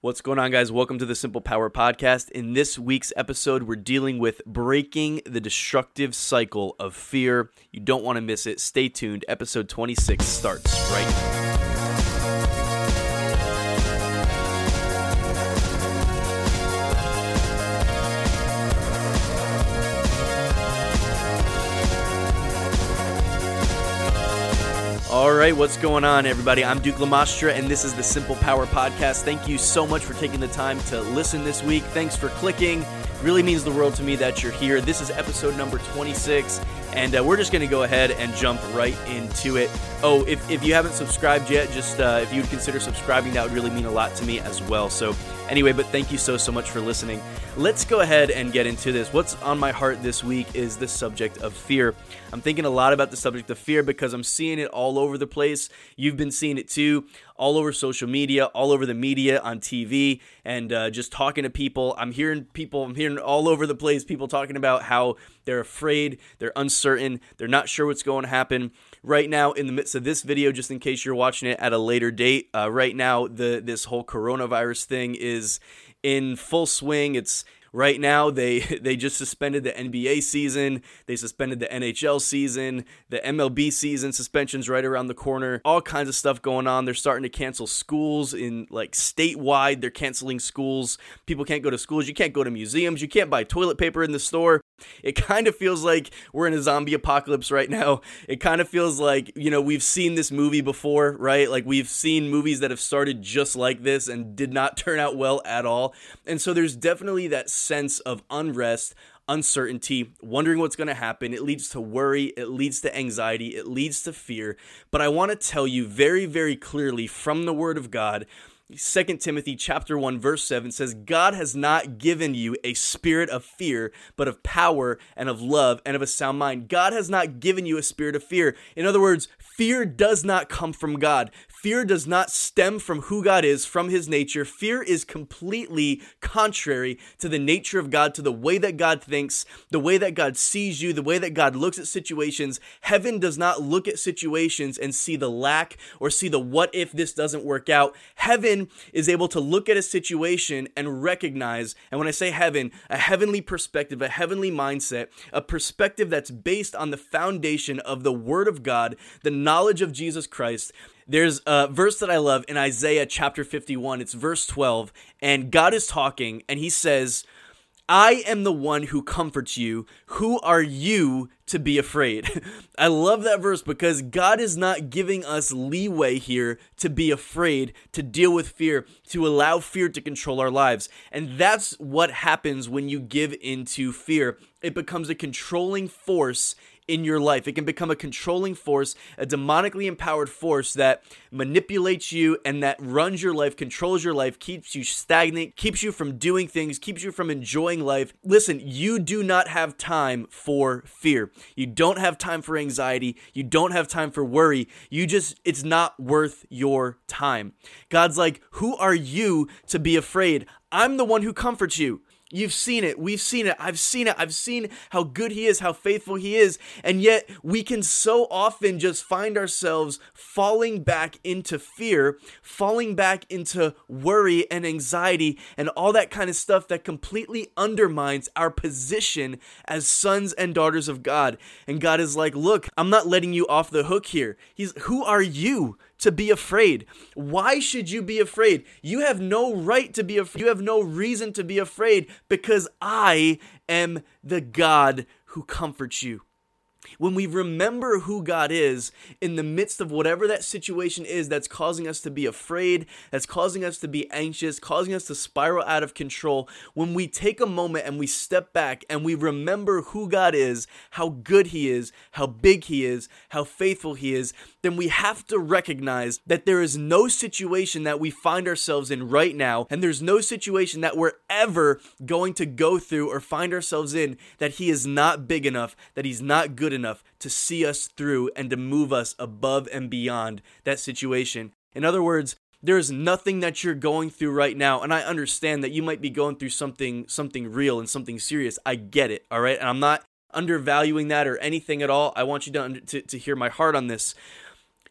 What's going on, guys? Welcome to the Simple Power Podcast. In this week's episode, we're dealing with breaking the destructive cycle of fear. You don't want to miss it. Stay tuned. Episode 26 starts right now. All right, what's going on, everybody? I'm Duke Lamastra, and this is the Simple Power Podcast. Thank you so much for taking the time to listen this week. Thanks for clicking. Really means the world to me that you're here. This is episode number 26, and uh, we're just going to go ahead and jump right into it. Oh, if, if you haven't subscribed yet, just uh, if you would consider subscribing, that would really mean a lot to me as well. So, anyway, but thank you so, so much for listening. Let's go ahead and get into this. What's on my heart this week is the subject of fear. I'm thinking a lot about the subject of fear because I'm seeing it all over the place. You've been seeing it too, all over social media, all over the media, on TV, and uh, just talking to people. I'm hearing people, I'm hearing all over the place people talking about how they're afraid, they're uncertain, they're not sure what's going to happen. Right now, in the midst of this video, just in case you're watching it at a later date, uh, right now the this whole coronavirus thing is in full swing. It's right now they they just suspended the NBA season, they suspended the NHL season, the MLB season suspensions right around the corner. All kinds of stuff going on. They're starting to cancel schools in like statewide. They're canceling schools. People can't go to schools. You can't go to museums. You can't buy toilet paper in the store. It kind of feels like we're in a zombie apocalypse right now. It kind of feels like, you know, we've seen this movie before, right? Like we've seen movies that have started just like this and did not turn out well at all. And so there's definitely that sense of unrest, uncertainty, wondering what's going to happen. It leads to worry, it leads to anxiety, it leads to fear. But I want to tell you very, very clearly from the Word of God 2 Timothy chapter 1 verse 7 says God has not given you a spirit of fear but of power and of love and of a sound mind. God has not given you a spirit of fear. In other words, fear does not come from God. Fear does not stem from who God is, from his nature. Fear is completely contrary to the nature of God, to the way that God thinks, the way that God sees you, the way that God looks at situations. Heaven does not look at situations and see the lack or see the what if this doesn't work out. Heaven is able to look at a situation and recognize, and when I say heaven, a heavenly perspective, a heavenly mindset, a perspective that's based on the foundation of the Word of God, the knowledge of Jesus Christ. There's a verse that I love in Isaiah chapter 51. It's verse 12. And God is talking, and he says, I am the one who comforts you. Who are you to be afraid? I love that verse because God is not giving us leeway here to be afraid, to deal with fear, to allow fear to control our lives. And that's what happens when you give into fear. It becomes a controlling force in your life. It can become a controlling force, a demonically empowered force that manipulates you and that runs your life, controls your life, keeps you stagnant, keeps you from doing things, keeps you from enjoying life. Listen, you do not have time for fear. You don't have time for anxiety. You don't have time for worry. You just, it's not worth your time. God's like, who are you to be afraid? I'm the one who comforts you. You've seen it. We've seen it. I've seen it. I've seen how good he is, how faithful he is. And yet we can so often just find ourselves falling back into fear, falling back into worry and anxiety and all that kind of stuff that completely undermines our position as sons and daughters of God. And God is like, look, I'm not letting you off the hook here. He's, who are you? To be afraid. Why should you be afraid? You have no right to be afraid. You have no reason to be afraid because I am the God who comforts you. When we remember who God is in the midst of whatever that situation is that's causing us to be afraid, that's causing us to be anxious, causing us to spiral out of control, when we take a moment and we step back and we remember who God is, how good He is, how big He is, how faithful He is, then we have to recognize that there is no situation that we find ourselves in right now, and there's no situation that we're ever going to go through or find ourselves in that He is not big enough, that He's not good enough to see us through and to move us above and beyond that situation. In other words, there's nothing that you're going through right now and i understand that you might be going through something something real and something serious i get it all right and i'm not undervaluing that or anything at all i want you to, to, to hear my heart on this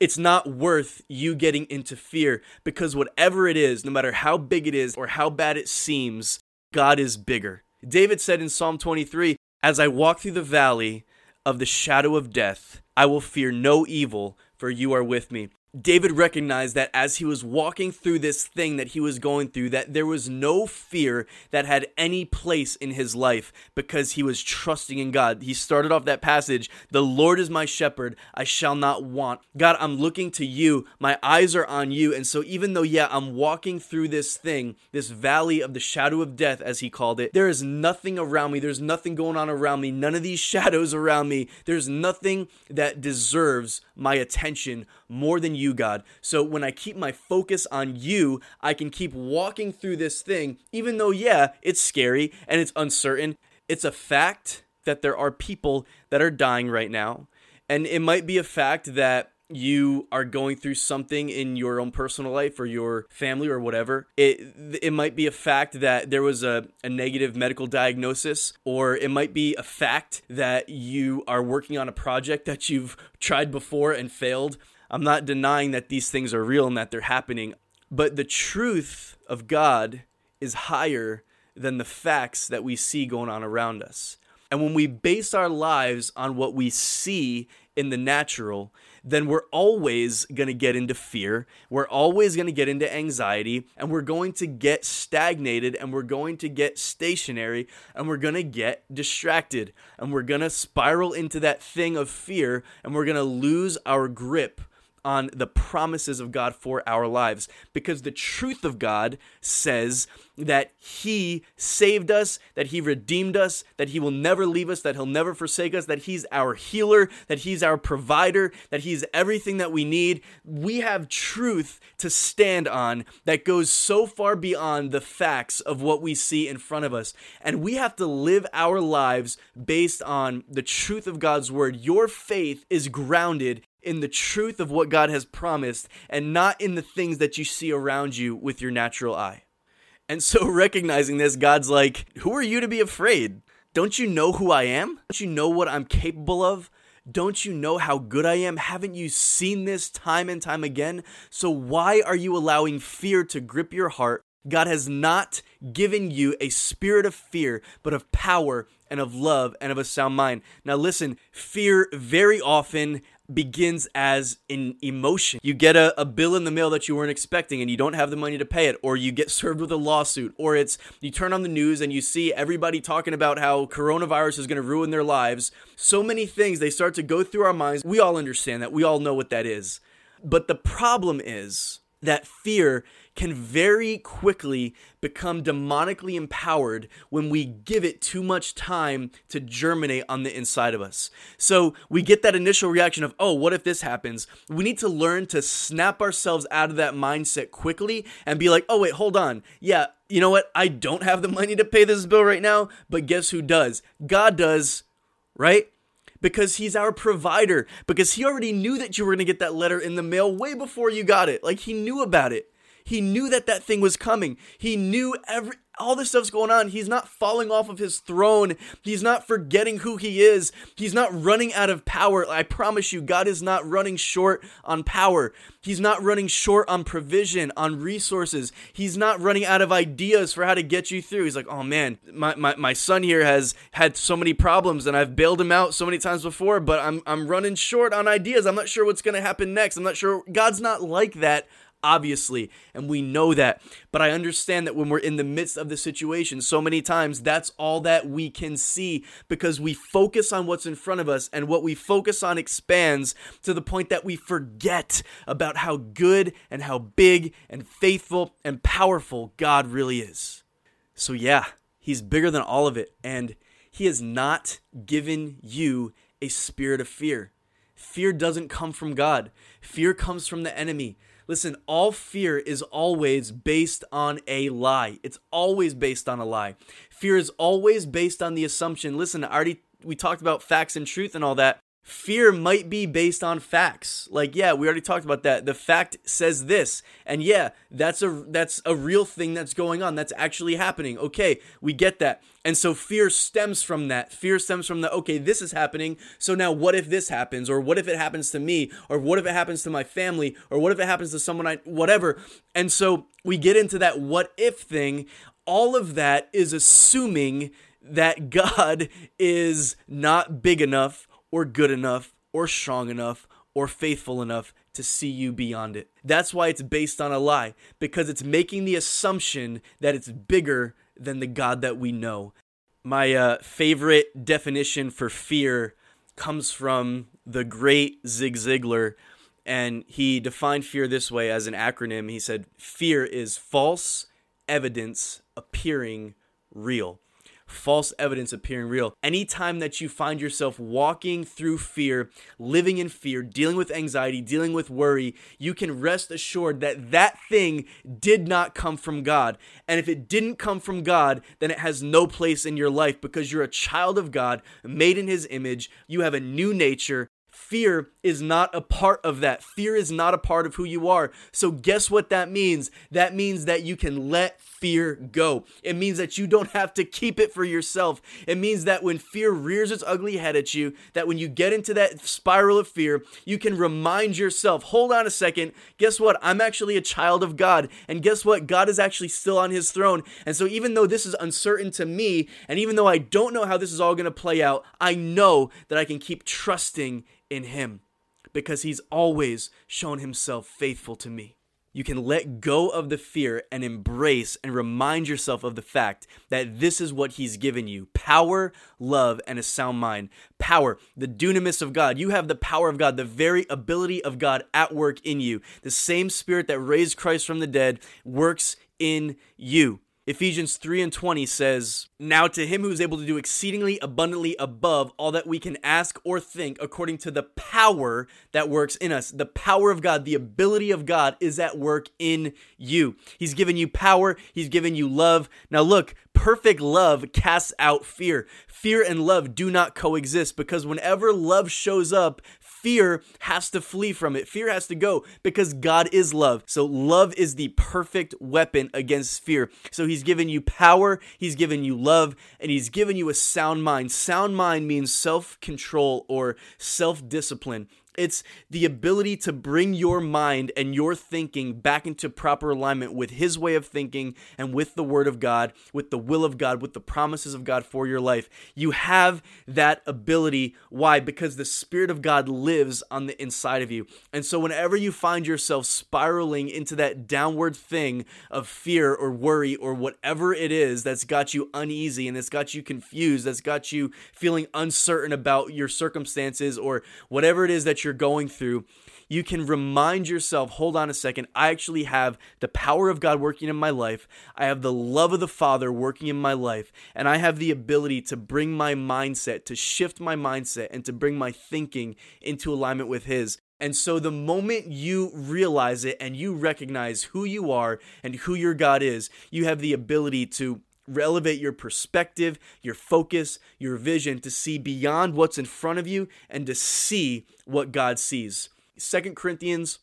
it's not worth you getting into fear because whatever it is, no matter how big it is or how bad it seems, God is bigger. David said in Psalm 23 As I walk through the valley of the shadow of death, I will fear no evil, for you are with me. David recognized that as he was walking through this thing that he was going through, that there was no fear that had any place in his life because he was trusting in God. He started off that passage, The Lord is my shepherd, I shall not want. God, I'm looking to you, my eyes are on you. And so, even though, yeah, I'm walking through this thing, this valley of the shadow of death, as he called it, there is nothing around me, there's nothing going on around me, none of these shadows around me, there's nothing that deserves my attention more than you, God. So when I keep my focus on you, I can keep walking through this thing, even though, yeah, it's scary and it's uncertain. It's a fact that there are people that are dying right now. And it might be a fact that you are going through something in your own personal life or your family or whatever it it might be a fact that there was a, a negative medical diagnosis or it might be a fact that you are working on a project that you've tried before and failed I'm not denying that these things are real and that they're happening, but the truth of God is higher than the facts that we see going on around us. And when we base our lives on what we see in the natural, then we're always going to get into fear. We're always going to get into anxiety and we're going to get stagnated and we're going to get stationary and we're going to get distracted and we're going to spiral into that thing of fear and we're going to lose our grip on the promises of God for our lives because the truth of God says that He saved us, that He redeemed us, that He will never leave us, that He'll never forsake us, that He's our healer, that He's our provider, that He's everything that we need. We have truth to stand on that goes so far beyond the facts of what we see in front of us. And we have to live our lives based on the truth of God's word. Your faith is grounded in the truth of what God has promised and not in the things that you see around you with your natural eye. And so, recognizing this, God's like, Who are you to be afraid? Don't you know who I am? Don't you know what I'm capable of? Don't you know how good I am? Haven't you seen this time and time again? So, why are you allowing fear to grip your heart? God has not given you a spirit of fear, but of power and of love and of a sound mind. Now, listen, fear very often begins as an emotion. You get a, a bill in the mail that you weren't expecting and you don't have the money to pay it, or you get served with a lawsuit, or it's you turn on the news and you see everybody talking about how coronavirus is going to ruin their lives. So many things, they start to go through our minds. We all understand that. We all know what that is. But the problem is that fear can very quickly become demonically empowered when we give it too much time to germinate on the inside of us. So we get that initial reaction of, oh, what if this happens? We need to learn to snap ourselves out of that mindset quickly and be like, oh, wait, hold on. Yeah, you know what? I don't have the money to pay this bill right now, but guess who does? God does, right? because he's our provider because he already knew that you were going to get that letter in the mail way before you got it like he knew about it he knew that that thing was coming. He knew every all this stuff's going on. He's not falling off of his throne. He's not forgetting who he is. He's not running out of power. I promise you, God is not running short on power. He's not running short on provision, on resources. He's not running out of ideas for how to get you through. He's like, oh man, my, my, my son here has had so many problems and I've bailed him out so many times before, but I'm, I'm running short on ideas. I'm not sure what's going to happen next. I'm not sure. God's not like that obviously, and we know that. But I understand that when we're in the midst of the situation, so many times that's all that we can see because we focus on what's in front of us, and what we focus on expands to the point that we forget about how good and how big and faithful and powerful God really is. So, yeah, He's bigger than all of it, and He has not given you a spirit of fear. Fear doesn't come from God. Fear comes from the enemy. Listen, all fear is always based on a lie. It's always based on a lie. Fear is always based on the assumption. Listen, I already we talked about facts and truth and all that. Fear might be based on facts. Like, yeah, we already talked about that. The fact says this. And yeah, that's a that's a real thing that's going on. That's actually happening. Okay, we get that. And so fear stems from that. Fear stems from the okay, this is happening. So now what if this happens or what if it happens to me or what if it happens to my family or what if it happens to someone I whatever. And so we get into that what if thing. All of that is assuming that God is not big enough or good enough or strong enough or faithful enough to see you beyond it. That's why it's based on a lie, because it's making the assumption that it's bigger than the God that we know. My uh, favorite definition for fear comes from the great Zig Ziglar, and he defined fear this way as an acronym. He said, Fear is false evidence appearing real false evidence appearing real. Anytime that you find yourself walking through fear, living in fear, dealing with anxiety, dealing with worry, you can rest assured that that thing did not come from God. And if it didn't come from God, then it has no place in your life because you're a child of God, made in His image. You have a new nature. Fear is not a part of that. Fear is not a part of who you are. So, guess what that means? That means that you can let fear go. It means that you don't have to keep it for yourself. It means that when fear rears its ugly head at you, that when you get into that spiral of fear, you can remind yourself, hold on a second, guess what? I'm actually a child of God. And guess what? God is actually still on his throne. And so even though this is uncertain to me, and even though I don't know how this is all going to play out, I know that I can keep trusting in him because he's always shown himself faithful to me you can let go of the fear and embrace and remind yourself of the fact that this is what He's given you power, love, and a sound mind. Power, the dunamis of God. You have the power of God, the very ability of God at work in you. The same Spirit that raised Christ from the dead works in you. Ephesians 3 and 20 says, Now to him who is able to do exceedingly abundantly above all that we can ask or think, according to the power that works in us. The power of God, the ability of God is at work in you. He's given you power, He's given you love. Now, look, perfect love casts out fear. Fear and love do not coexist because whenever love shows up, fear has to flee from it. Fear has to go because God is love. So love is the perfect weapon against fear. So he's given you power, he's given you love, and he's given you a sound mind. Sound mind means self control or self discipline. It's the ability to bring your mind and your thinking back into proper alignment with His way of thinking and with the Word of God, with the will of God, with the promises of God for your life. You have that ability. Why? Because the Spirit of God lives on the inside of you. And so, whenever you find yourself spiraling into that downward thing of fear or worry or whatever it is that's got you uneasy and that's got you confused, that's got you feeling uncertain about your circumstances or whatever it is that you're you're going through, you can remind yourself hold on a second, I actually have the power of God working in my life. I have the love of the Father working in my life. And I have the ability to bring my mindset, to shift my mindset, and to bring my thinking into alignment with His. And so, the moment you realize it and you recognize who you are and who your God is, you have the ability to elevate your perspective, your focus, your vision to see beyond what's in front of you and to see what God sees. Second Corinthians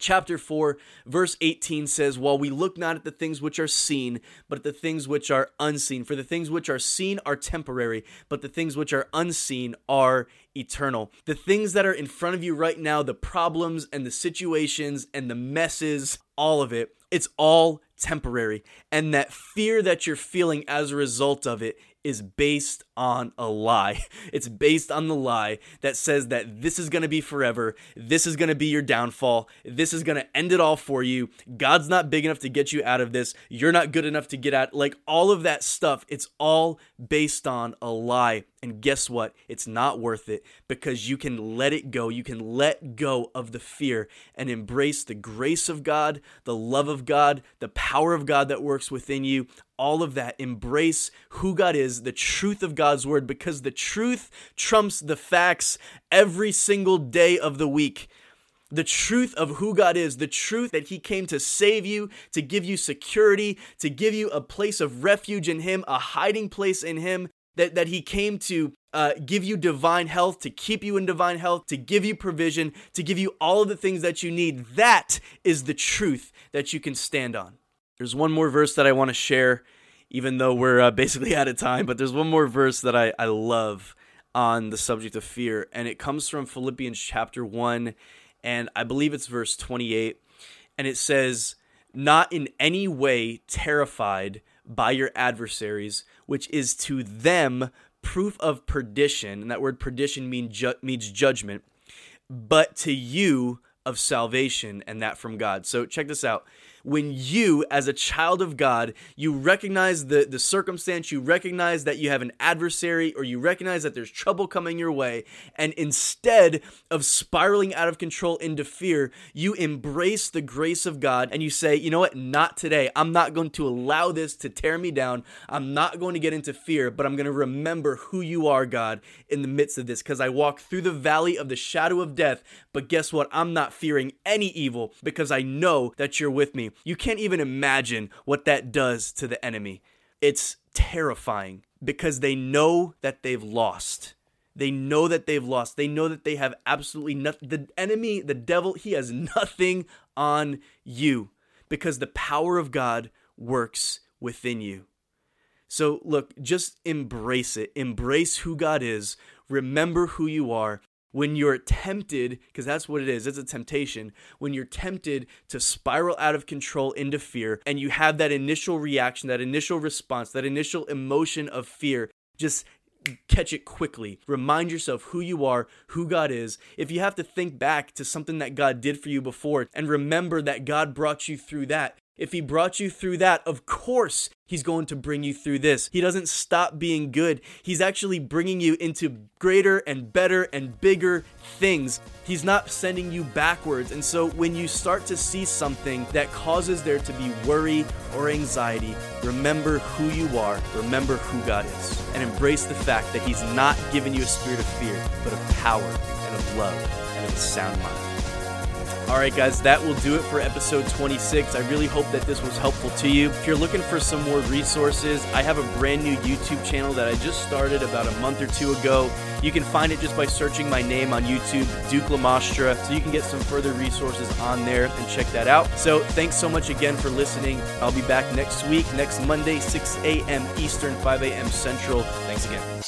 chapter 4 verse 18 says while we look not at the things which are seen but at the things which are unseen for the things which are seen are temporary but the things which are unseen are eternal the things that are in front of you right now the problems and the situations and the messes all of it it's all temporary. And that fear that you're feeling as a result of it is based on a lie. It's based on the lie that says that this is going to be forever. This is going to be your downfall. This is going to end it all for you. God's not big enough to get you out of this. You're not good enough to get out. Like all of that stuff, it's all based on a lie. And guess what? It's not worth it because you can let it go. You can let go of the fear and embrace the grace of God, the love of God, the power of God that works within you. All of that. Embrace who God is, the truth of God's word, because the truth trumps the facts every single day of the week the truth of who God is, the truth that He came to save you, to give you security, to give you a place of refuge in Him, a hiding place in Him, that, that he came to uh, give you divine health, to keep you in divine health, to give you provision, to give you all of the things that you need. That is the truth that you can stand on. There's one more verse that I want to share, even though we're uh, basically out of time, but there's one more verse that I, I love on the subject of fear, and it comes from Philippians chapter 1, and I believe it's verse 28, and it says, Not in any way terrified by your adversaries, which is to them proof of perdition, and that word perdition mean ju- means judgment, but to you of salvation, and that from God. So check this out when you, as a child of God, you recognize the, the circumstance, you recognize that you have an adversary, or you recognize that there's trouble coming your way, and instead of spiraling out of control into fear, you embrace the grace of God and you say, you know what, not today. I'm not going to allow this to tear me down. I'm not going to get into fear, but I'm going to remember who you are, God, in the midst of this, because I walk through the valley of the shadow of death, but guess what? I'm not fearing any evil because I know that you're with me. You can't even imagine what that does to the enemy. It's terrifying because they know that they've lost. They know that they've lost. They know that they have absolutely nothing. The enemy, the devil, he has nothing on you because the power of God works within you. So, look, just embrace it. Embrace who God is. Remember who you are when you're tempted, because that's what it is, it's a temptation, when you're tempted to spiral out of control into fear and you have that initial reaction, that initial response, that initial emotion of fear, just catch it quickly. Remind yourself who you are, who God is. If you have to think back to something that God did for you before and remember that God brought you through that, if he brought you through that, of course he's going to bring you through this. He doesn't stop being good. He's actually bringing you into greater and better and bigger things. He's not sending you backwards. And so when you start to see something that causes there to be worry or anxiety, remember who you are, remember who God is, and embrace the fact that he's not given you a spirit of fear, but of power and of love and of a sound mind. All right, guys, that will do it for episode 26. I really hope that this was helpful to you. If you're looking for some more resources, I have a brand new YouTube channel that I just started about a month or two ago. You can find it just by searching my name on YouTube, Duke Lamastra, so you can get some further resources on there and check that out. So, thanks so much again for listening. I'll be back next week, next Monday, 6 a.m. Eastern, 5 a.m. Central. Thanks again.